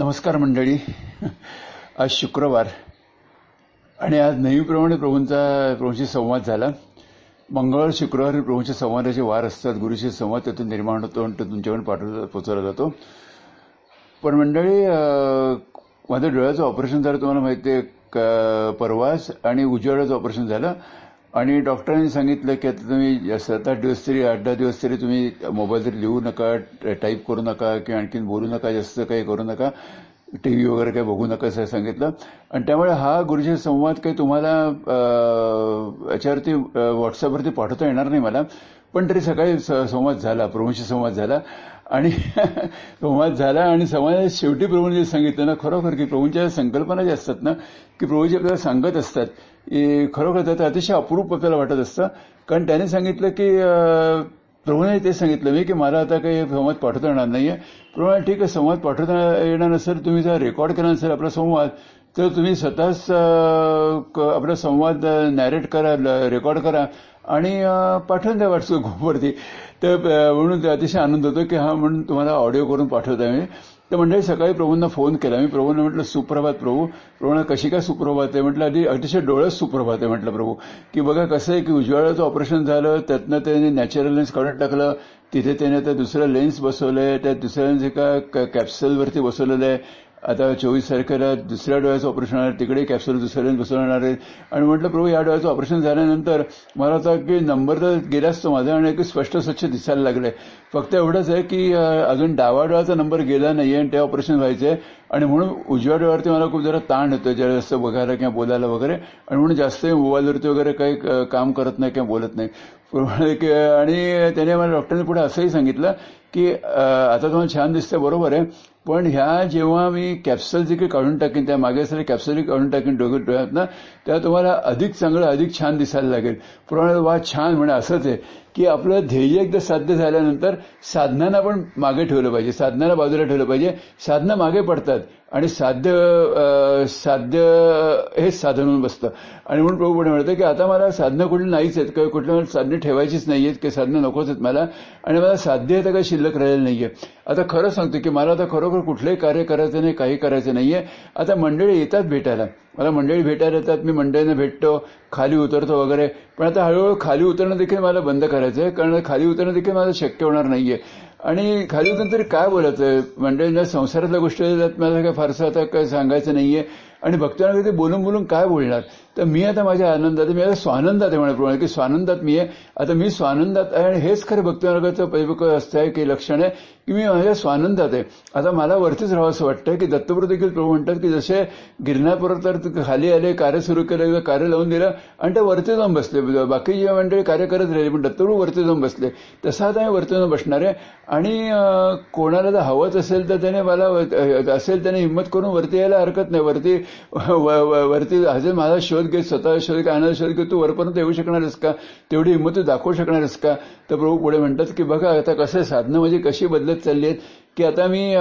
नमस्कार मंडळी. आज शुक्रवार आणि आज नेहमीप्रमाणे प्रभूंचा प्रभूंशी संवाद झाला. मंगळवार शुक्रवार प्रभूंच्या संवादाचे वार असतात. गुरुशी संवाद त्यातून निर्माण होतो आणि तो तुमच्यावर पाठवला पोचवला जातो. पण मंडळी माझं डोळ्याचं ऑपरेशन झालं तुम्हाला माहिती आहे क- परवाच आणि उजवाडाचं ऑपरेशन झालं. आणि डॉक्टरांनी सांगितलं की आता तुम्ही सात आठ दिवस तरी आठ दहा दिवस तरी तुम्ही मोबाईल तरी लिहू नका टाईप करू नका किंवा आणखीन बोलू नका जास्त काही करू नका. टी व्ही वगैरे काही बघू नका असं सांगितलं. आणि त्यामुळे हा गुरुजी संवाद काही तुम्हाला याच्यावरती व्हॉट्सअपवरती पाठवता येणार नाही मला. पण तरी सकाळी स- संवाद झाला प्रभूंशी संवाद झाला. आणि संवाद झाला आणि संवादात शेवटी प्रभूंनी जे सांगितलं ना खरोखर की प्रभूंच्या संकल्पना ज्या असतात ना की प्रभूजी आपल्याला सांगत असतात खरोखर त्याचं अतिशय अप्रूप आपल्याला वाटत असतं. कारण त्याने सांगितलं की प्रभूने ते सांगितलं मी की मला आता काही संवाद पाठवता येणार नाहीये. प्रभू ठीक आहे संवाद पाठवता येणार नसेल तुम्ही जर रेकॉर्ड केला नसेल आपला संवाद तर तुम्ही स्वतःच क- आपला संवाद नॅरेट करा रेकॉर्ड करा आणि पाठवून द्या व्हॉट्सअप ग्रुपवरती. तर म्हणून ते अतिशय आनंद होतो की हा म्हणून तुम्हाला ऑडिओ करून पाठवता मी. तर मंडळी सकाळी प्रभूंना फोन केला. मी प्रभूंना म्हटलं सुप्रभात प्रभू. प्रभूंना कशी काय सुप्रभात आहे? म्हटलं आधी अतिशय डोळ्यात सुप्रभात आहे म्हटलं प्रभू. की बघा कसं आहे की उजवाडाचं ऑपरेशन झालं त्यातनं त्याने नॅचरल लेन्स काढून टाकलं. तिथे त्याने आता दुसरं लेन्स बसवलंय. त्या दुसऱ्या लेन्स एका कॅप्सलवरती बसवलेलं आहे. आता चोवीस तारखेला दुसऱ्या डोळ्याचं ऑपरेशन आहे तिकडे कॅप्सूल दुसऱ्या घुसळणार आहे. आणि म्हटलं प्रभू या डोळ्याचं ऑपरेशन झाल्यानंतर मला आता की नंबर तर गेलाच तो माझा आणि एक स्पष्ट स्वच्छ दिसायला लागलंय. फक्त एवढंच आहे की अजून डावा डोळ्याचा नंबर गेला नाही आणि ते ऑपरेशन व्हायचं आहे आणि म्हणून उजव्या डोळ्यावरती मला खूप जरा ताण येतो जरा जास्त बघायला किंवा बोलायला वगैरे. आणि म्हणून जास्त मोबाईलवरती वगैरे काही काम करत नाही किंवा बोलत नाही. आणि त्याने मला डॉक्टरने पुढे असंही सांगितलं की आता तुम्हाला छान दिसतंय बरोबर आहे. पण ह्या जेव्हा मी कॅप्सल जे काही काढून टाकेन त्या मागे असलेले कॅप्सल काढून टाकेन डोळे डोळ्यात ना तेव्हा तुम्हाला अधिक चांगलं अधिक छान दिसायला लागेल. प्रमाणे वा छान म्हणजे असंच आहे. की आपलं ध्येय एकदा साध्य झाल्यानंतर साधनांना पण मागे ठेवलं पाहिजे. साधनाला बाजूला ठेवलं पाहिजे. साधनं मागे पडतात आणि साध्य साध्य हेच साधन होऊन बसतं. आणि म्हणून प्रभू पुढे म्हणतं की आता मला साधनं कुठली नाहीच आहेत. किंवा कुठल्या साधनं ठेवायचीच नाहीयेत की साधनं नकोच आहेत मला. आणि मला साध्य आता काही शिल्लक राहिलेलं नाहीये. आता खरं सांगतो की मला आता खरोखर कुठलंही कार्य करायचं नाही काही करायचं नाहीये. आता मंडळी येतात भेटायला. मला मंडळी भेटायला येतात मी मंडळींना भेटतो खाली उतरतो वगैरे. पण आता हळूहळू खाली उतरणं देखील मला बंद करायचं आहे कारण खाली उतरणं देखील मला शक्य होणार नाहीये. आणि खाली उतरून तरी काय बोलायचं म्हणजे संसारातल्या गोष्टी माझं मला काय फारसं आता काय सांगायचं नाहीये. आणि भक्तांना ते बोलून बोलून काय बोलणार? तर मी आता माझ्या आनंदात मी आता स्वानंदात आहे म्हणा की स्वानंदात मी आहे. आता मी स्वानंदात आहे आणि हेच खरं भक्तमार्गाचं परिपक्व असतं आहे की लक्षण आहे की मी माझ्या स्वानंदात आहे. आता मला वरतीच राहावं असं वाटतं की दत्तप्रभू देखील प्रभू म्हणतात की जसे गिरणार तर खाली आले कार्य सुरू केलं कार्य लावून दिलं आणि ते वरती जाऊन बसले. बाकी जे मंडळी कार्य करत राहिले पण दत्तप्रभू वरती जाऊन बसले. तसं आता मी वरती जाऊन बसणार आहे. आणि कोणाला जर हवंच असेल तर त्याने मला असेल त्याने हिंमत करून वरती यायला हरकत नाही. वरती व- वरती हजे माझा शोध घेत स्वतः शोध घेत आनंद शोध घेत तू वरपर्यंत येऊ शकणार आहेस का? तेवढी हिंमत तू दाखवू शकणार आहेस का? तर प्रभू पुढे म्हणतात की बघा आता कसं साधनं म्हणजे कशी बदलत चालली आहेत. की आता मी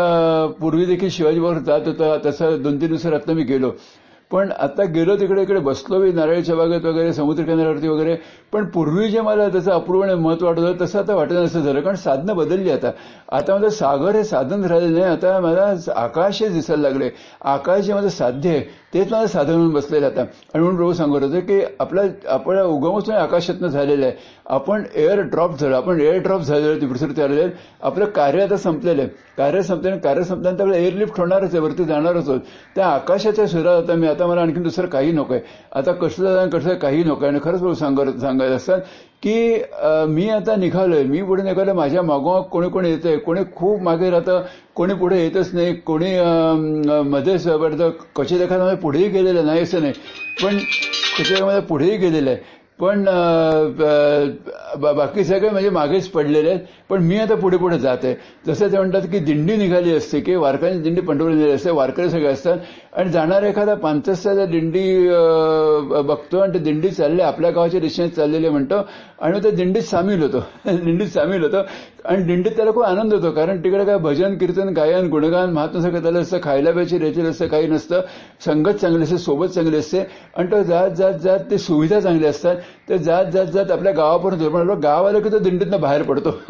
पूर्वी देखील शिवाजी जात होता तसं दोन तीन दिवसात आता मी गेलो. पण आता गेलो तिकडे इकडे बसलो मी नारळीच्या बागेत वगैरे समुद्र किनाऱ्यावरती वगैरे. पण पूर्वी जे मला त्याचं अपूर्ण मत महत्त्व वाटत होतं तसं आता वाटत नसं झालं कारण साधनं बदलली आता. आता माझं सागर हे साधन राहिलं नाही आता मला आकाश हे दिसायला लागले आकाश जे माझं साध्य आहे. तेच माझं साधन म्हणून बसलेलं आता. आणि म्हणून प्रभू सांगत होते की आपला आपण उगमच आकाशातनं झालेलं आहे. आपण एअर ड्रॉप झालो आपण एअर ड्रॉप झालेलो पृथ्वीवरती आलेले आपलं कार्य आता संपलेलं आहे. कार्य संपल्याने कार्य संपल्यानंतर आपलं एअरलिफ्ट होणारच आहे वरती जाणारच होत त्या आकाशाच्या सुरात आता मी आता मला आणखीन दुसरं काही नको आहे. आता कसलं जाणं कसं काही आहे. आणि खरंच प्रभू सांगत सांगायचं असतात की मी आता निघालोय. मी पुढे निघालोय. माझ्या मागोमाग कोणी कोणी येतंय. कोणी खूप मागे राहतं. कोणी पुढे येतच नाही. कोणी मध्येच पडतं कसे एखादा पुढेही गेलेलं नाही असं नाही. पण क्वचित पुढेही गेलेलं आहे. पण बाकी सगळे म्हणजे मागेच पडलेले आहेत. पण मी आता पुढे पुढे जात आहे. जसं ते म्हणतात की दिंडी निघाली असते की वारकऱ्यांची दिंडी पंढरपूर निघाली असते वारकरी सगळे असतात. आणि जाणारा एखादा पांचस्ताचा दिंडी बघतो आणि ते दिंडी चालले आपल्या गावाच्या दिशेने चाललेले म्हणतो आणि त्या दिंडीत सामील होतो. दिंडीत सामील होतो. आणि दिंडीत त्याला खूप आनंद होतो कारण तिकडे काय भजन कीर्तन गायन गुणगान महात्मा सगळं त्याला असतं खायला प्यायची रेचेल असतं काही नसतं. संगत चांगली असते सोबत चांगली असते. आणि तो जात जात जात ते सुविधा चांगल्या असतात. तर जात जात जात आपल्या गावापर्यंत येतो. पण गाव आलं की तो दिंडीतनं बाहेर पडतो.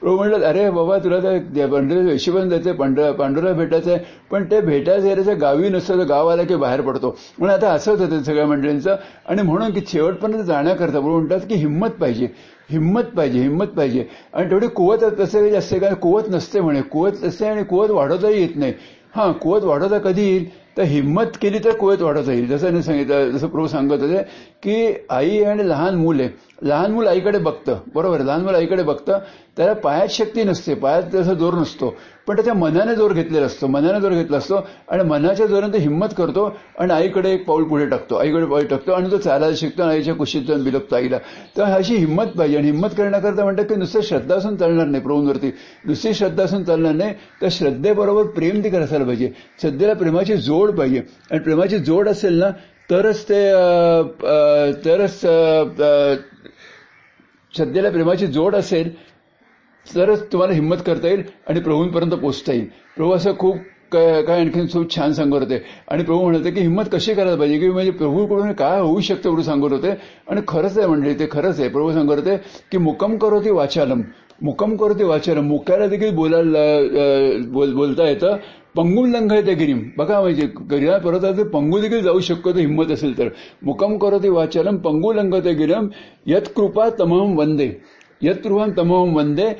प्रभू म्हणलं अरे बाबा तुला तर पंढर यशिबन जायचं पंढर पांडुरा भेटायचं आहे. पण ते भेटायचं याच्या गावी नसतं तर गाव आलं की बाहेर पडतो. म्हणून आता असंच होतं सगळ्या मंडळींचं. आणि म्हणून की शेवटपर्यंत जाण्याकरता प्रभू म्हणतात की हिंमत पाहिजे. हिंमत पाहिजे हिंमत पाहिजे. आणि तेवढी कुवत तसं जास्त काय कुवत नसते म्हणे. कुवत नसते आणि कुवत वाढवताही येत नाही. हा कुवत वाढवता कधी येईल? तर हिंमत केली तर कुवत वाढवता येईल जसं मी सांगितलं जसं प्रभू सांगत होते की आई आणि लहान मुले लहान मूल आईकडे बघतं. बरोबर? लहान मूल आईकडे बघतं. त्याला पायात शक्ती नसते. पायात त्याचा जोर नसतो. पण त्याच्या मनाने जोर घेतलेला असतो. मनाने जोर घेतला असतो आणि मनाच्या जोराने तो हिंमत करतो आणि आईकडे एक पाऊल पुढे टाकतो. आईकडे पाऊल टाकतो आणि तो चालायला शिकतो आणि आईच्या कुशीत जाऊन बिलपतो आईला. तर अशी हिंमत पाहिजे आणि हिंमत करण्याकरता म्हणतात की नुसतं श्रद्धा असून चालणार नाही प्रभूंवरती. नुसती श्रद्धा असून चालणार नाही. तर श्रद्धेबरोबर प्रेम ती असायला पाहिजे. श्रद्धेला प्रेमाची जोड पाहिजे. आणि प्रेमाची जोड असेल ना तरच ते तरच श्रद्धेला प्रेमाची जोड असेल तरच तुम्हाला हिंमत करता येईल आणि प्रभूंपर्यंत पोहोचता येईल. प्रभू असं खूप काय आणखीन खूप छान सांगत होते. आणि प्रभू म्हणत होते की हिंमत कशी करायला पाहिजे? की म्हणजे प्रभूकडून काय होऊ शकतं प्रभू सांगत होते. आणि खरंच आहे म्हणजे ते खरंच आहे. प्रभू सांगत होते की मुक्कम करो ती वाचालम. मुक्कम करो ते वाचालम. मुक्याला देखील बोलायला बोलता येतं. पंगू लंघयते गिरीम. बघा म्हणजे गिरिया परत पंगू देखील जाऊ शकतो तर हिंमत असेल तर. मुकम करते वाचलम वाचालम पंगू लंघते गिरम. यत कृपा तमहम वंदे. यत कृपा तमहम वंदे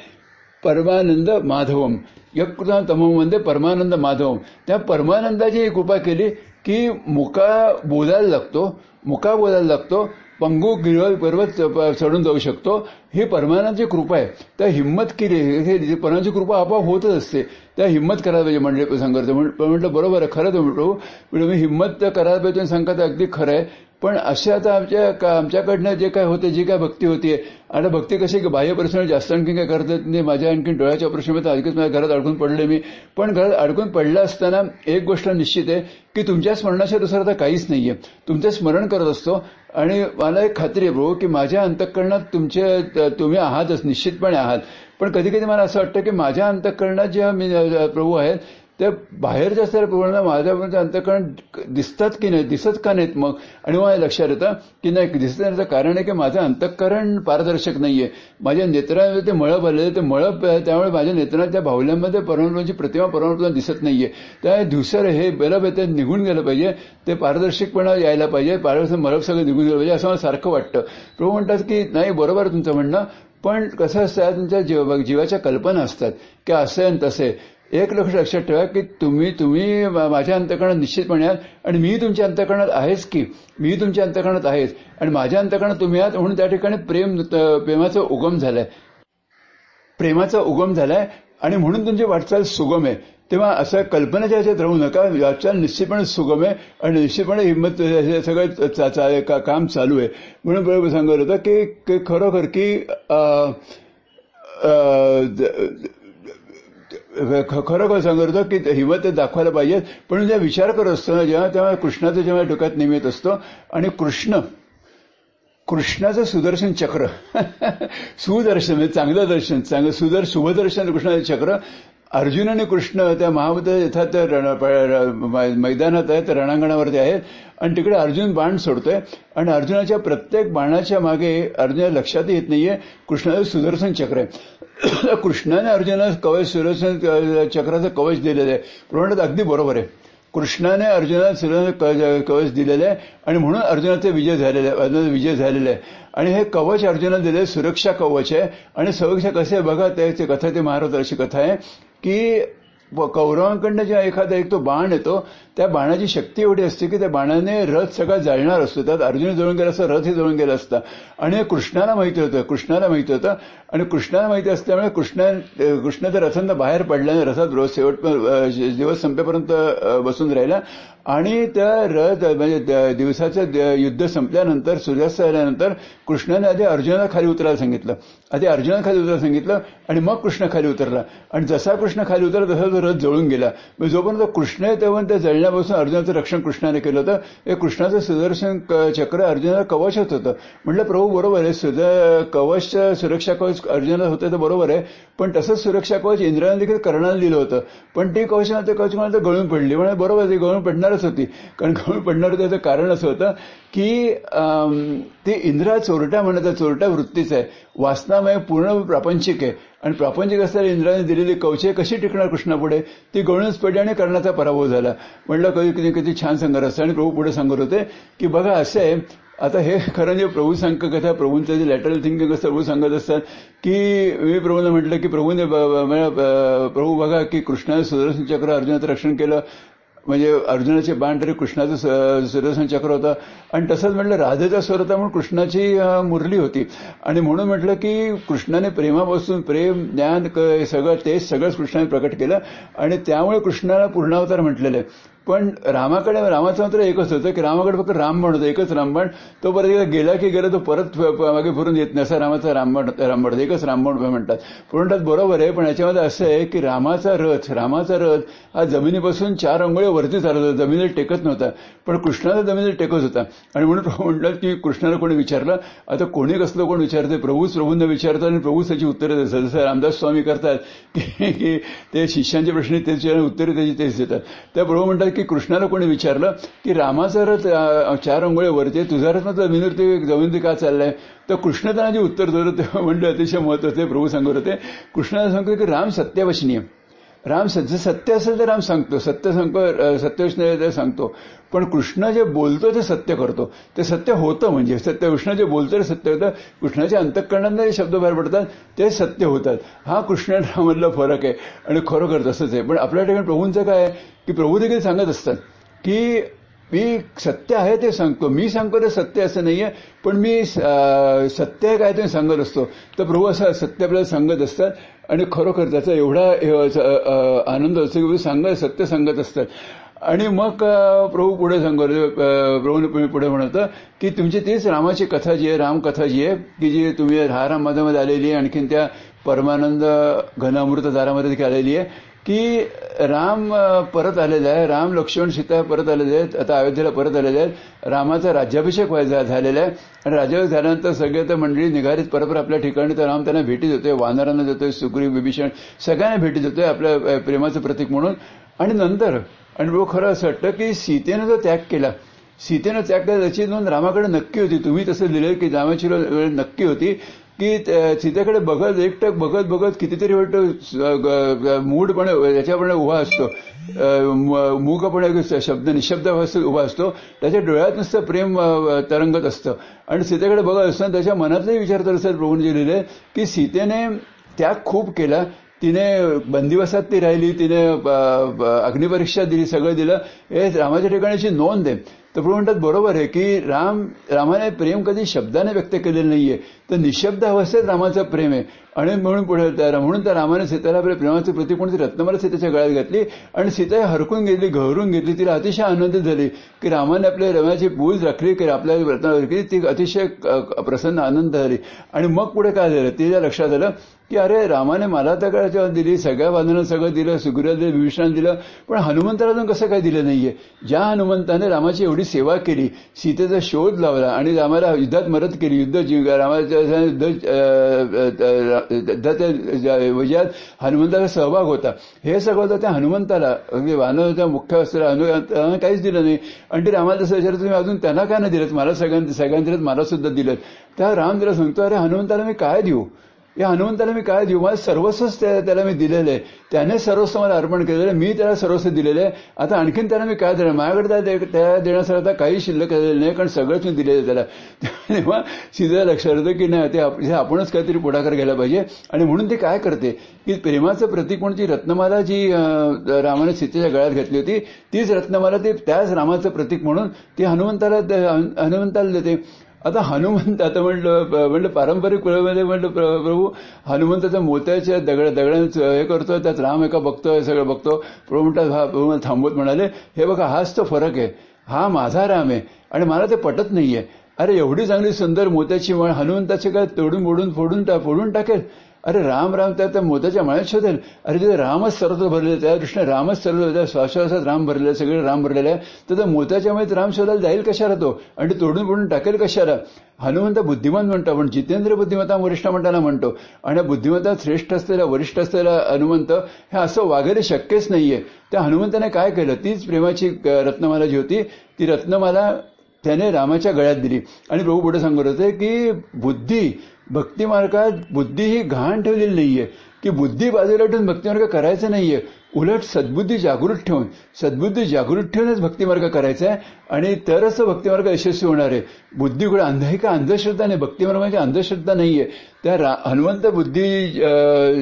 परमानंद माधवम. यकृता तमोम वंदे परमानंद माधवम. त्या परमानंदाची कृपा केली की मुका बोलायला लागतो मुका बोलायला लागतो पंगू गिरव पर्वत चढून जाऊ शकतो. ही परमानाची कृपा आहे. त्या हिंमत केली हे परमाची कृपा आपोआप होतच असते. त्या हिंमत करायला पाहिजे म्हणजे सांगत म्हटलं बरोबर आहे खरं म्हणतो मी हिंमत करायला पाहिजे सांगत अगदी खरं आहे. पण असे आता आमच्या आमच्याकडनं जे काय होते जी काय भक्ती होतीये आता भक्ती कशी की बाह्य परिसर जास्त आणखी काय करत नाही माझ्या आणखी डोळ्याच्या ऑपरेशनमध्ये अधिकच माझ्या घरात अडकून पडले मी. पण घरात अडकून पडलं असताना एक गोष्ट निश्चित आहे की तुमच्या स्मरणाच्या दुसरं आता काहीच नाहीये. तुमचं स्मरण करत असतो. आणि मला एक खात्री आहे प्रभू की माझ्या अंतकरणात तुमचे तुम्ही आहातच निश्चितपणे आहात. पण कधी कधी मला असं वाटतं की माझ्या अंतकरणात जेव्हा मी प्रभू आहेत ते बाहेरच्या सर्व प्रभूंना माझ्यापर्यंत अंतकरण दिसतात की नाही दिसत का नाहीत मग? आणि मला लक्षात येतं की नाही दिसत नाही. कारण आहे की माझं अंतकरण पारदर्शक नाहीये. माझ्या नेत्रामध्ये ते मळप आलेले ते मळप त्यामुळे माझ्या नेत्राच्या भावल्यामध्ये परमात्माची प्रतिमा परमात्मा दिसत नाहीये. त्या दिवसर हे बलब ते निघून गेलं पाहिजे. ते पारदर्शकपणा यायला पाहिजे. पारदर्शक मळप सगळं निघून गेलं पाहिजे. असं मला सारखं वाटतं. प्रभू म्हणतात की नाही बरोबर तुमचं म्हणणं. पण कसं असतं तुमच्या जीव जीवाच्या कल्पना असतात. की असं आणि तसे. एक लक्ष लक्षात ठेवा की तुम्ही तुम्ही माझ्या अंतकरणात निश्चितपणे आहात आणि मी तुमच्या अंतकरणात आहेच की मी तुमच्या अंतकरणात आहेच. आणि माझ्या अंतकरणात तुम्ही आहात म्हणून त्या ठिकाणी प्रेम प्रेमाचा उगम झालाय. प्रेमाचा उगम झालाय आणि म्हणून तुमची वाटचाल सुगम आहे. तेव्हा असं कल्पनेच्या ह्याच्यात राहू नका. वाटचाल निश्चितपणे सुगम आहे आणि निश्चितपणे हिंमत हे सगळं काम चालू आहे. म्हणून बरोबर सांगत होतं की खरोखर की खरोखर सांगत होतो की हिमत दाखवायला पाहिजे. पण जेव्हा विचार करत असतो ना जेव्हा तेव्हा कृष्णाचं जेव्हा डोक्यात निमित असतो आणि कृष्ण कृष्णाचं सुदर्शन चक्र सुदर्शन म्हणजे चांगलं दर्शन चांगलं सुदर शुभदर्शन कृष्णाचं चक्र अर्जुन आणि कृष्ण त्या महाबद्ध यथार्थ मैदानात आहेत रणांगणावरती आहेत आणि तिकडे अर्जुन बाण सोडतोय. आणि अर्जुनाच्या प्रत्येक बाणाच्या मागे अर्जुना लक्षात येत नाहीये कृष्णाचं सुदर्शन चक्र आहे. कृष्णाने अर्जुनास कवच सुदर्शन चक्राचं कवच दिलेलं. आहे प्रमाणात अगदी बरोबर आहे. कृष्णाने अर्जुनाला सुदर्शन कवच दिलेलं आहे आणि म्हणून अर्जुनाचे विजय झालेले आहे अर्जुनाचा विजय झालेला. आहे आणि हे कवच अर्जुनाला दिले सुरक्षा कवच आहे. आणि सुरक्षा कसे बघा त्याची कथा ते महाराज अशी कथा आहे की कौरवांकडनं जेव्हा एखादा एक तो बाण येतो त्या बाणाची शक्ती एवढी असते की त्या बाणाने रथ सगळा जाळणार असतो. त्यात अर्जुन जळून गेला असता रथही जळून गेला असता. आणि कृष्णाला माहिती होतं कृष्णाला माहिती होतं. आणि कृष्णाला माहिती असल्यामुळे कृष्णा कृष्ण त्या रथांना बाहेर पडल्याने रथात रोज शेवट दिवस संपेपर्यंत बसून राहिला. आणि त्या रथ म्हणजे दिवसाचं युद्ध संपल्यानंतर सूर्यास्त झाल्यानंतर कृष्णाने आधी अर्जुना खाली उतरायला सांगितलं. आधी अर्जुना खाली उतरायला सांगितलं आणि मग कृष्ण खाली उतरला. आणि जसा कृष्ण खाली उतरला तसा तो रथ जळून गेला. म्हणजे जोपर्यंत कृष्ण आहे तेव्हा त्या जळण्यापासून अर्जुनाचं रक्षण कृष्णाने केलं होतं. हे कृष्णाचं सुदर्शन चक्र अर्जुनाला कवचच होतं. म्हटलं प्रभू बरोबर आहे. सुद कवच सुरक्षा कवच अर्जुनाला होतं तर बरोबर आहे. पण तसंच सुरक्षा कवच इंद्राने देखील कर्णाला दिलं होतं. पण ते कवच ते कवच मला गळून पडली. म्हणजे बरोबर ते गळून पडणार पडणारच होती. कारण कमी पडणार त्याचं कारण असं होतं की ते इंद्रा चोरटा म्हणत चोरटा वृत्तीच आहे. वासनामय पूर्ण प्रापंचिक आहे. आणि प्रापंचिक असताना इंद्राने दिलेली कवचे कशी टिकणार कृष्णापुढे? ती गळूनच पडली आणि कर्णाचा पराभव झाला. म्हटलं कधी कधी किती छान सांगत असतं. आणि प्रभू पुढे सांगत होते की बघा असं आहे. आता हे खरं जे प्रभू सांग कथा प्रभूंचं जे लॅटरल थिंकिंग असतं प्रभू सांगत असतात की मी प्रभूने म्हटलं की प्रभूने प्रभू बघा की कृष्णाने सुदर्शन चक्र अर्जुनाचं रक्षण केलं. म्हणजे अर्जुनाचे बाण तरी कृष्णाचं सुदर्शन चक्र होतं. आणि तसंच म्हटलं राधेचा स्वर होता म्हणून कृष्णाची मुरली होती. आणि म्हणून म्हटलं की कृष्णाने प्रेमापासून प्रेम ज्ञान सगळं तेच सगळंच कृष्णाने प्रकट केलं. आणि त्यामुळे कृष्णाला पूर्णावतार म्हटलेलं आहे. पण रामाकडे रामाचं मात्र एकच होतं की रामाकडे फक्त रामबाण होतं एकच रामबाण तो परत गेला की गेला तो परत मागे फिरून येत नाही असं रामाचा रामबाण रामबाण एकच रामबाण म्हणतात. म्हणतात बरोबर आहे पण याच्यामध्ये असं आहे की रामाचा रथ रामाचा रथ हा जमिनीपासून चार अंगोळे वरती चालत होता जमिनीला टेकत नव्हता. पण कृष्णाला जमिनीला टेकत होता. आणि म्हणून प्रभू म्हणतात की कृष्णाला कोणी विचारलं आता कोणी कसलं कोण विचारते प्रभूच प्रभूंना विचारतात आणि प्रभूच त्याची उत्तरं देतात. जसं रामदास स्वामी करतात की ते शिष्यांच्या प्रश्न त्याचे उत्तरे त्याची तेच देतात. त्या प्रभू म्हणतात की कृष्णाला कोणी विचारलं की रामाचा रथ चार अंगोळे वरती तुझा रथ मात्र जमिनीवरती जमिनीवरती का चाललाय? तर कृष्ण त्यांना जे उत्तर दिलं ते म्हणजे अतिशय महत्त्वाचे प्रभू सांगत होते. कृष्णाला सांगतो की राम सत्यवचनीय राम जे सत्य असेल तर राम सांगतो. सत्य सांगतो सत्यवचनीय सांगतो. पण कृष्ण जे बोलतो ते सत्य करतो. ते सत्य होतं म्हणजे सत्य कृष्ण जे बोलतो ते सत्य होतं. कृष्णाच्या अंतकरणांना जे शब्द बाहेर पडतात ते सत्य होतात. हा कृष्ण रामधला फरक आहे. आणि खरोखर तसंच आहे. पण आपल्या ठिकाणी प्रभूंचं काय आहे? की प्रभू देखील सांगत असतात की मी सत्य आहे ते सांगतो. मी सांगतो ते सत्य असं नाहीये. पण मी सत्य काय ते सांगत असतो. तर प्रभू असं सत्य आपल्याला सांगत असतात. आणि खरोखर त्याचा एवढा आनंद असतो की सांगत सत्य सांगत असतात. आणि मग प्रभू पुढे सांगत प्रभूने पुढे म्हणत की तुमची तीच रामाची कथा जी आहे रामकथा जी आहे की जी तुम्ही राहारामध्ये आलेली आहे आणखीन त्या परमानंद घनामृत दारामध्ये आलेली आहे. की राम परत आलेले आहे राम लक्ष्मण सीता परत आलेले आहेत आता अयोध्येला परत आलेले आहेत. रामाचा राज्याभिषेक व्हायचा झालेला आहे. आणि राज्याभिषेक झाल्यानंतर सगळे तर मंडळी निघालीत परपर आपल्या ठिकाणी तर राम त्यांना भेटी देतोय वानरांना देतोय सुग्री विभीषण सगळ्यांना भेटी देतोय आपल्या प्रेमाचं प्रतीक म्हणून. आणि नंतर आणि बघ खरं असं वाटतं की सीतेनं जो त्याग केला सीतेनं त्याग केला त्याची नोंद रामाकडे नक्की होती. तुम्ही तसं लिहिलं की रामाची वेळ नक्की होती. की सीतेकडे बघत एकटक बघत बघत कितीतरी वाटतं मूडपणे याच्यापणे उभा असतो. मूकपणे शब्द निशब्द उभा असतो. त्याच्या डोळ्यात नुसतं प्रेम तरंगत असतं. आणि सीतेकडे बघत असताना त्याच्या मनातले विचार तर असतात प्रभूंजी लिहिले की सीतेने त्याग खूप केला. तिने बंदिवासात ती राहिली तिने अग्निपरीक्षा दिली सगळं दिलं. हे रामाच्या ठिकाणीची नोंद आहे. तर प्रभू म्हणतात बरोबर आहे की राम रामाने प्रेम कधी शब्दाने व्यक्त केलेलं नाहीये. तर निशब्द अवस्थेत रामाचं प्रेम आहे. आणि म्हणून पुढे म्हणून त्या रामाने सीताला आपल्या प्रेमाचं प्रतीक म्हणून रत्नमाला सीतेच्या गळ्यात घातली आणि सीता हरकून घेतली घवरून घेतली. तिला अतिशय आनंदित झाली की रामाने आपल्या रमाची पूज राखली की आपल्या रत्नावर राखली. ती अतिशय प्रसन्न आनंद झाली. आणि मग पुढे काय झालं? तिच्या लक्षात आलं की अरे रामाने मला तर दिली सगळ्या बांधणं सगळं दिलं सुग्रीला दिलं विभीषणाला दिलं पण हनुमंताला अजून कसं काय दिलं नाहीये? ज्या हनुमंताने रामाची एवढी सेवा केली सीतेचा शोध लावला आणि रामाला युद्धात मदत केली युद्ध रामाच्या युद्धाच्या विजयात हनुमंताचा सहभाग होता. हे सगळं होतं त्या हनुमंताला म्हणजे वानराच्या मुख्य असलेल्या काहीच दिलं नाही. आणि ते रामाला तसं विचारत तुम्ही अजून त्यांना काय नाही दिलं मला सगळ्यांना सगळ्यांना दिलं मला सुद्धा दिलं त्या राम तिला सांगतो अरे हनुमंताला मी काय देऊ? या हनुमंताला मी काय देऊ? माझं सर्वस्वच त्याला मी दिलेलं आहे. त्याने सर्वस्व मला अर्पण केलेलं आहे. मी त्याला सर्वस्व दिलेलं आहे. आता आणखीन त्याला मी काय देणार माझ्याकडे त्या देण्यासाठी काही शिल्लक केलेलं नाही कारण सगळंच मी दिलेलं आहे त्याला. तेव्हा सीधा लक्षात येतं की नाही ते आपणच काहीतरी पुढाकार घ्यायला पाहिजे. आणि म्हणून ते काय करते? की प्रेमाचं प्रतीक म्हणून जी रत्नमाला जी रामाने सीतेच्या गळ्यात घातली होती तीच रत्नमाला ते त्याच रामाचं प्रतीक म्हणून ती हनुमंताला हनुमंताला देते. आता हनुमंत आता म्हटलं म्हटलं पारंपरिक कुळामध्ये म्हटलं प्रभू हनुमंताच्या मोत्याच्या दगड दगडांचं हे करतो त्यात राम एका बघतोय सगळं बघतो. प्रभू म्हणतात हा प्रभू थांबवत म्हणाले हे बघा हाच तो फरक आहे. हा माझा राम आहे. आणि मला ते पटत नाहीये. अरे एवढी चांगली सुंदर मोत्याची म्हण हनुमंताची काय तोडून मोडून फोडून फोडून टाकेल? अरे राम राम त्या त्या मोत्याच्या माळ्यात शोधेल अरे तिथे रामच सर्वत्र भरलेलं त्या कृष्ण रामच सर्व त्या श्वासोश्वासात राम भरलेलं आहे, सगळे राम भरलेले आहे तर त्या मोत्याच्या माळ्यात राम शोधायला जाईल कशाला तो? आणि तोडून पडून टाकेल कशाला? हनुमंत बुद्धिमान म्हणतो आपण. जितेंद्र बुद्धिमत्ता वरिष्ठ म्हणताना म्हणतो. आणि बुद्धिमत्ता श्रेष्ठ असलेला वरिष्ठ असलेला हनुमंत हे असं वागेल शक्यच नाहीये. त्या हनुमंताने काय केलं? तीच प्रेमाची रत्नमाला जी होती ती रत्नमाला त्याने रामाच्या गळ्यात दिली. आणि प्रभू पुढे सांगत होते की बुद्धी भक्ती मार्गात बुद्धी ही घाण ठेवलेली नाहीये. की बुद्धी बाजूला ठेवून भक्तिमार्ग करायचा नाहीये. उलट सद्बुद्धी जागृत ठेवून सद्बुद्धी जागृत ठेवूनच भक्तिमार्ग करायचा आहे आणि तरच भक्तिमार्ग यशस्वी होणार आहे. बुद्धी कुठे अंध ही का अंधश्रद्धा नाही? भक्तिमार्गाची अंधश्रद्धा नाहीये. त्या हनुमंत बुद्धी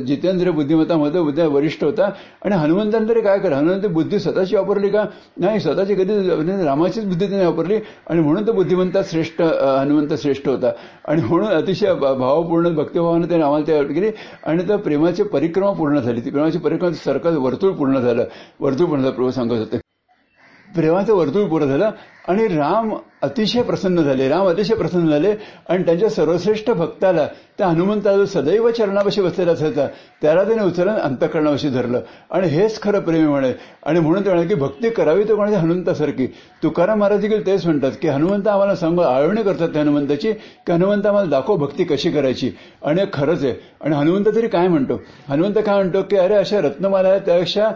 जितेंद्र बुद्धिमत्तामध्ये उद्या वरिष्ठ होता. आणि हनुमंताने तरी काय करा हनुमंत बुद्धी स्वतःची वापरली का? नाही स्वतःची कधी म्हणजे रामाचीच बुद्धी त्याने वापरली. आणि म्हणून तो बुद्धिमंता श्रेष्ठ हनुमंत श्रेष्ठ होता. आणि म्हणून अतिशय भावपूर्ण भक्तिभावाने त्याने आम्हाला तयार केली. आणि त्या प्रेमाची परिक्रमा पूर्ण झाली. ती प्रेमाची परिक्रमा सरकार वर्तुळ पूर्ण झालं. वर्तुळ पूर्ण झालं प्रभू सांगत होते. प्रेमाचं वर्तुळ पूर्ण झालं आणि राम अतिशय प्रसन्न झाले राम अतिशय प्रसन्न झाले आणि त्यांच्या सर्वश्रेष्ठ भक्ताला त्या हनुमंताला सदैव चरणापाशी बसलेला असायचा त्याला त्याने उचलून अंतकरणापाशी धरलं. आणि हेच खरं प्रेमी म्हणे. आणि म्हणून ते म्हणाले की भक्ती करावी तर कोणाच्या हनुमंतासारखी. तुकाराम महाराज देखील तेच म्हणतात की हनुमंत आम्हाला सांग आळवणी करतात त्या हनुमंताची की हनुमंत आम्हाला दाखव भक्ती कशी करायची. आणि खरंच आहे. आणि हनुमंत तरी काय म्हणतो? हनुमंत काय म्हणतो की अरे अशा रत्नमाला आहे त्यापेक्षा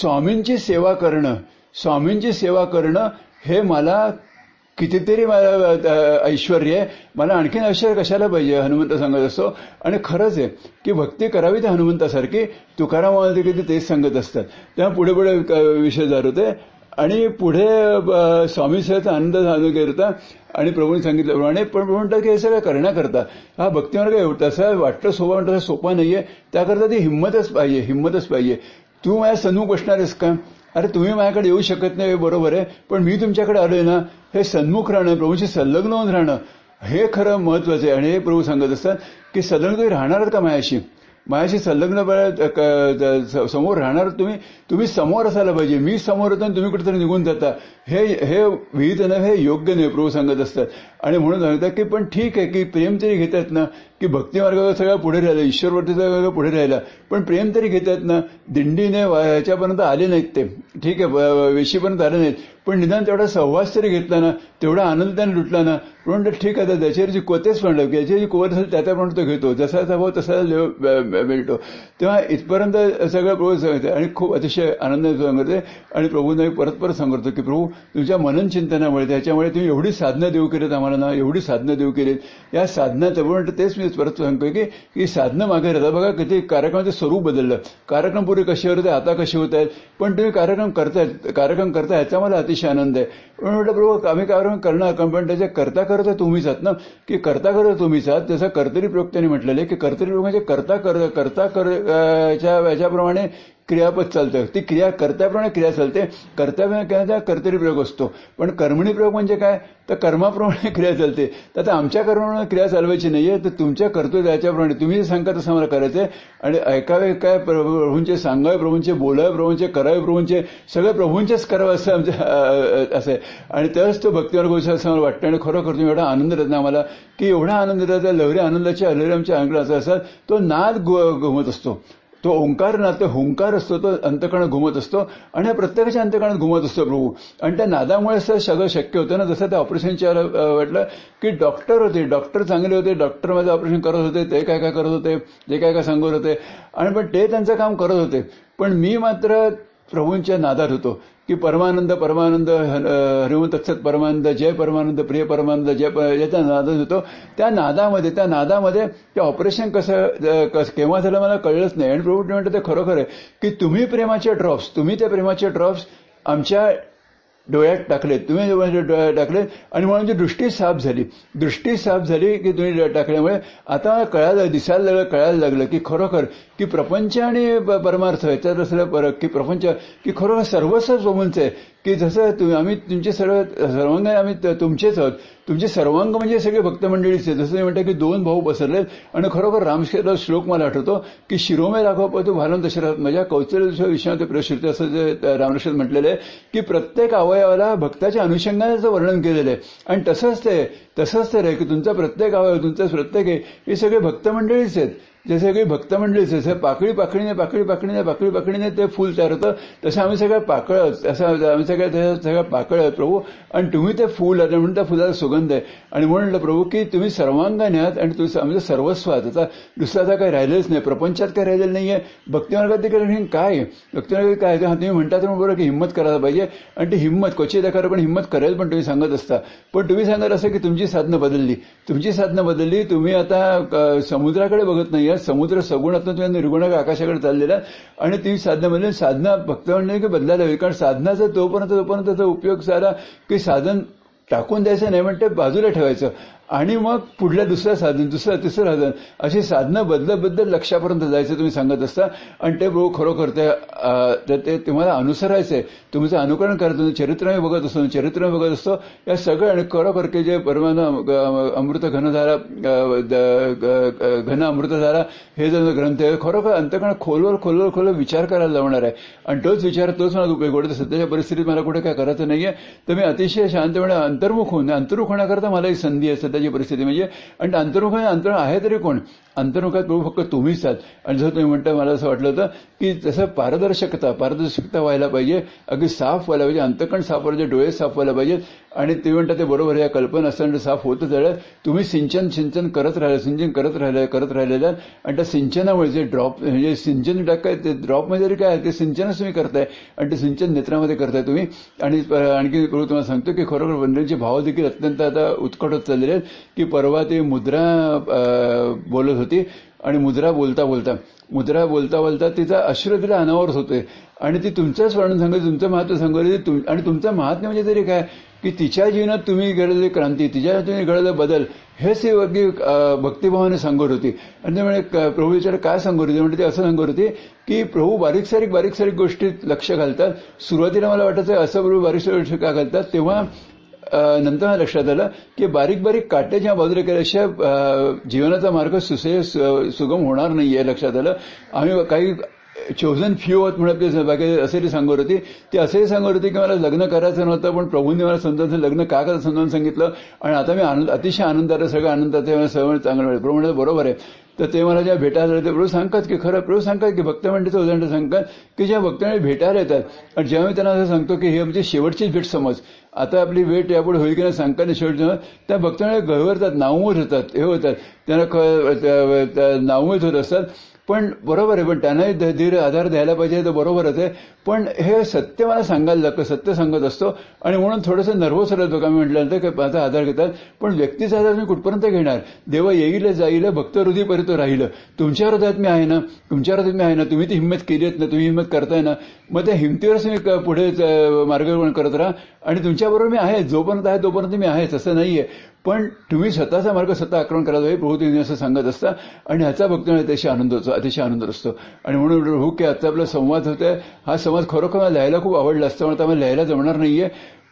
स्वामींची सेवा करणं स्वामींची सेवा करणं हे मला कितीतरी ऐश्वर आहे. मला आणखीन ऐश्वर कशाला पाहिजे? हनुमंत सांगत असतो. आणि खरंच आहे की भक्ती करावी त्या हनुमंतासारखी. तुकारामामध्ये किती तेच सांगत असतात. तेव्हा पुढे पुढे विषय जात होते. आणि पुढे स्वामी सेवाचा आनंद साधू करता. आणि प्रभूंनी सांगितल्याप्रमाणे पण प्रभू म्हणतात की हे सगळं करण्याकरता हा भक्तीमार्ग एवढं असं वाटतं सोपा म्हणतं सोपा नाहीये. त्याकरता ती हिंमतच पाहिजे. हिंमतच पाहिजे. तू माझ्या सन्मुख बसणारेस का? अरे तुम्ही माझ्याकडे येऊ शकत नाही बरोबर आहे पण मी तुमच्याकडे आलोय ना हे सन्मुख राहणं प्रभूशी संलग्न होऊन राहणं हे खरं महत्वाचं आहे. आणि हे प्रभू सांगत असतात की संलग्न तुम्ही राहणार का मायाशी माझ्याशी संलग्न समोर राहणार तुम्ही तुम्ही समोर असायला पाहिजे. मी समोर होतो तुम्ही कुठेतरी निघून जाता. हे हे विहित नव्हे हे योग्य नाही प्रभू सांगत असतात. आणि म्हणून सांगतात की पण ठीक आहे की प्रेम तरी घेतात ना की भक्तिमार्ग सगळा पुढे राहिला ईश्वरवरतीचा सगळं पुढे राहिला. पण प्रेम तरी घेतात ना दिंडीने ह्याच्यापर्यंत आले नाहीत ते. ठीक आहे वेशीपर्यंत आले नाहीत. पण निदान तेवढा सहवास तरी घेतला ना तेवढा आनंद त्याने लुटला ना म्हणून ठीक आहे त्याच्यावरची कोतेच म्हणलं की याची कोवर असेल त्याच्याप्रमाणे तो घेतो. जसा भाव तसा मिळतो. तेव्हा इथपर्यंत सगळं प्रभू सांगते आणि खूप अतिशय आनंदाने सांगते आणि प्रभूंना परत परत सांगतो की प्रभू तुमच्या मनन चिंतनामुळे त्याच्यामुळे तुम्ही एवढी साधना देऊ केलीत आम्हाला ना एवढी साधना देऊ केलीत. या साधना म्हणतं तेच मी परत सांगतोय की ही साधनं मागे राहतात. बघा किती कार्यक्रमाचं स्वरूप बदललं. कार्यक्रम पूर्वी कसे होते आता कसे होत आहेत? पण तुम्ही कार्यक्रम करतायत कार्यक्रम करता याचा मला अतिशय आनंद आहे. पण म्हटलं प्रभू आम्ही कार्यक्रम करणार पण त्याचे करता करता तुम्हीच आहात ना? की करता करता तुम्हीच आहात? जसं कर्तरी प्रयोक्त्याने म्हटलेलं आहे की कर्तरी म्हणजे करता करता करच्या याच्याप्रमाणे क्रियापद चालतं ती क्रिया कर्त्याप्रमाणे क्रिया चालते. कर्तव्य कर्तरी प्रयोग असतो. पण कर्मणी प्रयोग म्हणजे काय? तर कर्माप्रमाणे क्रिया चालते. तर आता आमच्या कर्माप्रमाणे क्रिया चालवायची नाहीये तर तुमच्या कर्तव्य याच्याप्रमाणे. तुम्ही सांगता तसं मला करायचंय. आणि ऐकावे काय प्रभूंचे सांगावे प्रभूंचे बोलावे प्रभूंचे करावे प्रभूंचे सगळे प्रभूंचेच करावं असं आमच्या असं आहे. आणि तरच तो भक्तीवर गोष्ट असं मला वाटतं. आणि खरोखर तुम्ही एवढा आनंद देत आम्हाला की एवढा आनंद देतात लहरी आनंदाच्या आमच्या अंगला असतात तो नाद घुमत असतो. तो ओंकार ना तो हुंकार असतो तो अंतकरण घुमत असतो आणि हा प्रत्येकाच्या अंतकरणात घुमत असतो प्रभू. आणि त्या नादामुळे सगळं शक्य होतं ना जसं त्या ऑपरेशनच्या वाटलं की डॉक्टर होते डॉक्टर चांगले होते डॉक्टर माझं ऑपरेशन करत होते ते काय काय करत होते जे काय काय सांगत होते. आणि पण ते त्यांचं काम करत होते. पण मी मात्र प्रभूंच्या नादात होतो. की परमानंद परमानंद हरिवंत तत्सत परमानंद जय परमानंद प्रिय परमानंद जय याचा नाद होतो त्या नादामध्ये त्या नादामध्ये ते ऑपरेशन कसं केव्हा झालं मला कळलंच नाही. आणि प्रभू म्हणतो ते खरोखर आहे की तुम्ही प्रेमाचे ड्रॉप्स तुम्ही त्या प्रेमाचे ड्रॉप्स आमच्या डोळ्यात टाकले. तुम्ही डोळ्यात टाकले आणि म्हणून दृष्टी साफ झाली. दृष्टी साफ झाली की तुम्ही टाकल्यामुळे आता कळायला दिसायला लागलं कळायला लागलं की खरोखर की प्रपंच आणि परमार्थ याच्यात असलं की प्रपंच की खरोखर सर्वस्व प्रभूंचं आहे. की जसं तुम्ही आम्ही तुमचे सर्व सर्वांग आम्ही तुमचेच आहोत तुमचे सर्वांग म्हणजे सगळे भक्त मंडळीचे जसं मी म्हणतात की दोन भाऊ पसरले आणि खरोखर रामशेर श्लोक मला आठवतो की शिरोमे राघव तू भालन दशरथ माझ्या कौशल्य विषयात प्रश्न असं जे रामकृष्ण म्हटलेलं आहे की प्रत्येक अवयवाला भक्ताच्या अनुषंगाने वर्णन केलेलं आहे. आणि तसंच ते तसंच तर आहे की तुमचा प्रत्येक अवयव तुमचा प्रत्येक आहे हे सगळे भक्त मंडळीच आहेत. जे सगळे भक्त मंडळीच जसं पाकळी पाकळीने पाकळी पाकळीने पाकळी पाकळीने ते फुल तयार होतं तसं आम्ही सगळ्या पाकळ तसं आम्ही सगळ्या सगळं पाकळ आहेत प्रभू. आणि तुम्ही ते फुल आणि म्हणून त्या फुलाला सुगंध आहे. आणि म्हणलं प्रभू की तुम्ही सर्वांगाने आहात आणि तुम्ही आमचं सर्वस्व आहात आता दुसरं आता काही राहिलेच नाही प्रपंचात काही राहिलेलं नाही आहे भक्तिमार्गात ते काय भक्तिमार्गात काय तुम्ही म्हणता तर बरोबर की हिंमत करायला पाहिजे. आणि ती हिंमत क्वचित एखादं पण हिंमत करेल पण तुम्ही सांगत असता. पण तुम्ही सांगत असं की तुमची साधनं बदलली. तुमची साधनं बदलली तुम्ही आता समुद्राकडे बघत नाही. या समुद्र सगुणातून तुम्ही निर्गुण आकाशाकडे चाललेला आणि ती साधना म्हणजे साधना भक्त म्हणणे की बदलायला हवी. कारण साधनाचा तोपर्यंत तोपर्यंत त्याचा उपयोग सारा की साधन टाकून द्यायचं नाही म्हणते बाजूला ठेवायचं. आणि मग पुढल्या दुसऱ्या साधन दुसरं तिसरं साधन अशी साधनं बदलत बदलत लक्षापर्यंत जायचं तुम्ही सांगत असता. आणि ते प्रभू खरोखर ते ते तुम्हाला अनुसरायचंय. तुमचं अनुकरण करायचं चरित्र मी बघत असतो चरित्र बघत असतो या सगळं आणि खरोखर की जे परमान अमृत घनधारा घन अमृतधारा हे जर ग्रंथ आहे खरोखर अंतकरण खोलवर खोलवर खोलवर विचार करायला लावणार आहे. आणि तोच विचार तोच मला उपयोग पडतो. सध्याच्या परिस्थितीत मला कुठे काय करायचं नाहीये. तर मी अतिशय शांतपणे अंतर्मुख होऊन अंतर्मुख होण्याकरता मला ही संधी आहे. आताची परिस्थिती म्हणजे आणि अंतर्मुख अंतर आहे तरी कोण? अंतर्मुखात प्रभू फक्त तुम्हीच आहात. आणि जर तुम्ही म्हणता मला असं वाटलं होतं की जसं पारदर्शकता पारदर्शकता व्हायला पाहिजे अगदी साफ व्हायला पाहिजे अंतकण साफ व्हायला डोळे साफ व्हायला पाहिजेत आणि ते म्हणतात ते बरोबर या कल्पना असताना साफ होतच राहिलं तुम्ही सिंचन सिंचन करत राहिलं सिंचन करत राहिलं करत राहिलेलं आणि त्या सिंचनामुळे जे ड्रॉप म्हणजे सिंचन टाकाय ते ड्रॉप म्हणजे काय ते सिंचनच तुम्ही करताय आणि ते सिंचन नेत्रामध्ये करताय तुम्ही. आणि आणखी तुम्हाला सांगतो की खरोखर वंदनचे भाव देखील अत्यंत आता उत्कट होत चाललेले आहेत. की परवा ते मुद्रा बोलत होती आणि मुद्रा बोलता बोलता मुद्रा बोलता बोलता तिचा अश्र तिला अनावरच होते आणि ती तुमचं स्मरण सांगत तुमचं महत्त्व सांगत आणि तुमचं महात्म्य म्हणजे तरी काय? की तिच्या जीवनात तुम्ही घडलेली क्रांती तिच्या तुम्ही घडलेला बदल हेच ती भक्तिभावाने सांगत होती. आणि त्यामुळे प्रभू विचार काय सांगत होती? म्हणजे ते असं सांगत होती की प्रभू बारीक सारीक बारीक सारीक गोष्टीत लक्ष घालतात. सुरुवातीला मला वाटायचं असं प्रभू बारीक सारीक गोष्टी का घालतात? तेव्हा नंतर लक्षात आलं की बारीक बारीक काट्याच्या बाजूला केल्याशिवाय जीवनाचा मार्ग सुसे सुगम होणार नाहीये लक्षात आलं. आम्ही काही चोजन फ्यू होत म्हणत बाकी असे ते सांगत होती. ते असेही सांगत होती की मला लग्न करायचं नव्हतं पण प्रभूंनी मला समजावून लग्न का करायचं समजावून सांगितलं. आणि आता मी आनंद अतिशय आनंदात सगळं मला सगळं चांगलं मिळेल. प्रभू म्हणजे बरोबर आहे. तर ते मला ज्या भेटायला ते प्रभू सांगतात की खरं प्रभू सांगतात की भक्तमंडळीचं उदाहरण सांगतात की ज्या भक्तांनी भेटायला येतात आणि जेव्हा मी त्यांना असं सांगतो की हे म्हणजे शेवटचीच भेट समज आता आपली वेट यापुढे होईल की नाही सांगताना शेवट त्या भक्तांना गळवरतात नावमूत होतात हे होतात. त्यांना नावमूत होत असतात. पण बरोबर आहे पण त्यांनाही धीर आधार द्यायला पाहिजे तर बरोबरच आहे. पण हे सत्य मला सांगायला लागतं सत्य सांगत असतो. आणि म्हणून थोडंसं नर्वस राहतो का मी म्हटल्यानंतर की माझा आधार घेतात. पण व्यक्तीचा आधार मी कुठपर्यंत घेणार? देव येईल जाईल भक्त हृदयपर्यंत राहिलं. तुमच्या हृदयात मी आहे ना? तुमच्या हृदयात मी आहे ना? तुम्ही ती हिंमत केली आहेत ना? तुम्ही हिंमत करताय ना? मग त्या हिमतीवरच मी पुढे मार्गक्रमण करत राहा. आणि तुमच्याबरोबर मी आहे जोपर्यंत आहे तोपर्यंत मी आहेच. असं नाहीये. पण तुम्ही स्वतःचा मार्ग स्वतः आक्रमण करायला पाहिजे प्रभू तुम्ही असं सांगत असता आणि ह्याचा भक्त म्हणजे अतिशय आनंद होतो अतिशय आनंद असतो आणि म्हणून प्रभू की आता आपला संवाद होतोय हा संवाद खरोखर मला लिहायला खूप आवडला असतं म्हणून मला लिहायला जमणार नाहीये.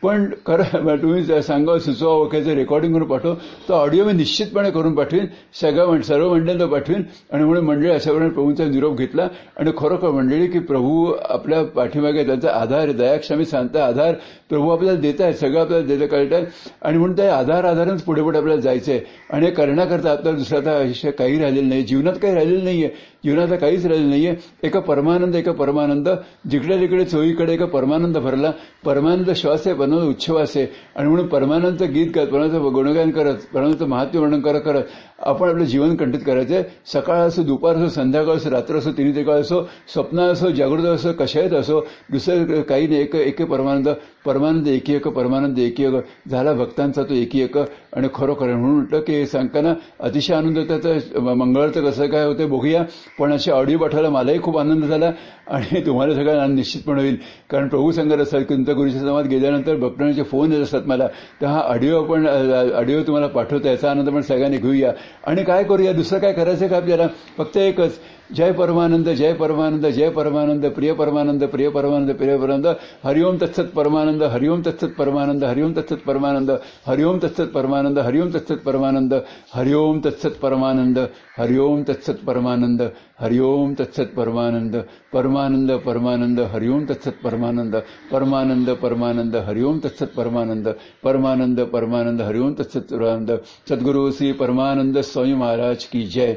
पण खरं तुम्ही सांगा सुचवा वगैरे रेकॉर्डिंग करून पाठव तो ऑडिओ मी निश्चितपणे करून पाठवीन. सगळ्या सर्व मंडळींना पाठवीन. आणि म्हणून मंडळी अशाप्रमाणे प्रभूंचा निरोप घेतला. आणि खरोखर मंडळी की प्रभू आपल्या पाठीमागे त्यांचा आधार दयाक्षमी सांगता आधार प्रभू आपल्याला देत आहेत सगळं आपल्याला देतं कळत आहे आणि म्हणून त्या आधार आधारच पुढे पुढे आपल्याला जायचंय. आणि करण्याकरता आपल्याला दुसऱ्या आयुष्य काही राहिलेलं नाही जीवनात काही राहिलेलं नाहीये. जीवनाचा काहीच राहिलेलं नाहीये. एका परमानंद एका परमानंद. जिकडे तिकडे चोईकडे एका परमानंद भरला. परमानंद श्वास आहे बनवलं उच्छवास आहे. आणि म्हणून परमानंदचं गीत करत परमानंदचं गुणगान करत परमानंदचं महात्म्य वर्णन करत करत आपण आपलं जीवन कंठित करायचंय. सकाळ असो दुपार असो संध्याकाळ असो रात्र असो तिन्ही काळ असो स्वप्न असो जागृत असो कशायत असो दुसरं काही नाही. एक एक परमानंद. परमानंद एकी एक परमानंद एकी एक झाला भक्तांचा तो एकी एक आणि खरोखर म्हणून म्हटलं की सांगताना अतिशय आनंद होता मंगळाचं कसं काय होतं बघूया. पण असे ऑडिओ पाठवायला मलाही खूप आनंद झाला आणि तुम्हाला सगळ्यांना निश्चितपणे होईल. कारण प्रभू सांगत असतात की समाज गेल्यानंतर भक्तांचे फोन येत असतात मला. तर हा ऑडिओ आपण ऑडिओ तुम्हाला पाठवतो याचा आनंद पण सगळ्यांनी घेऊया. आणि काय करूया? दुसरं काय करायचं का आपल्याला? फक्त एकच जय परमानंद जय परमानंद जय परमानंद प्रिय परमानंद प्रिय परमानंद प्रिय परमानंद हरिओम तत्सत परमानंद हरिओम तत्सत परमानंद हरिओम तत्सत परमानंद हरिओम तत्सत परमानंद हरिओम तत्सत परमानंद हरिओम तत्सत परमानंद हरिओम तत्सत परमानंद हरिओम तत्सत परमानंद परमानंद परमानंद हरिओम तत्सत परमानंद परमानंद परमानंद हरिओम तत्सत परमानंद परमानंद परमानंद हरिओम तत्सत परमानंद सद्गुरु श्री परमानंद स्वामी महाराज की जय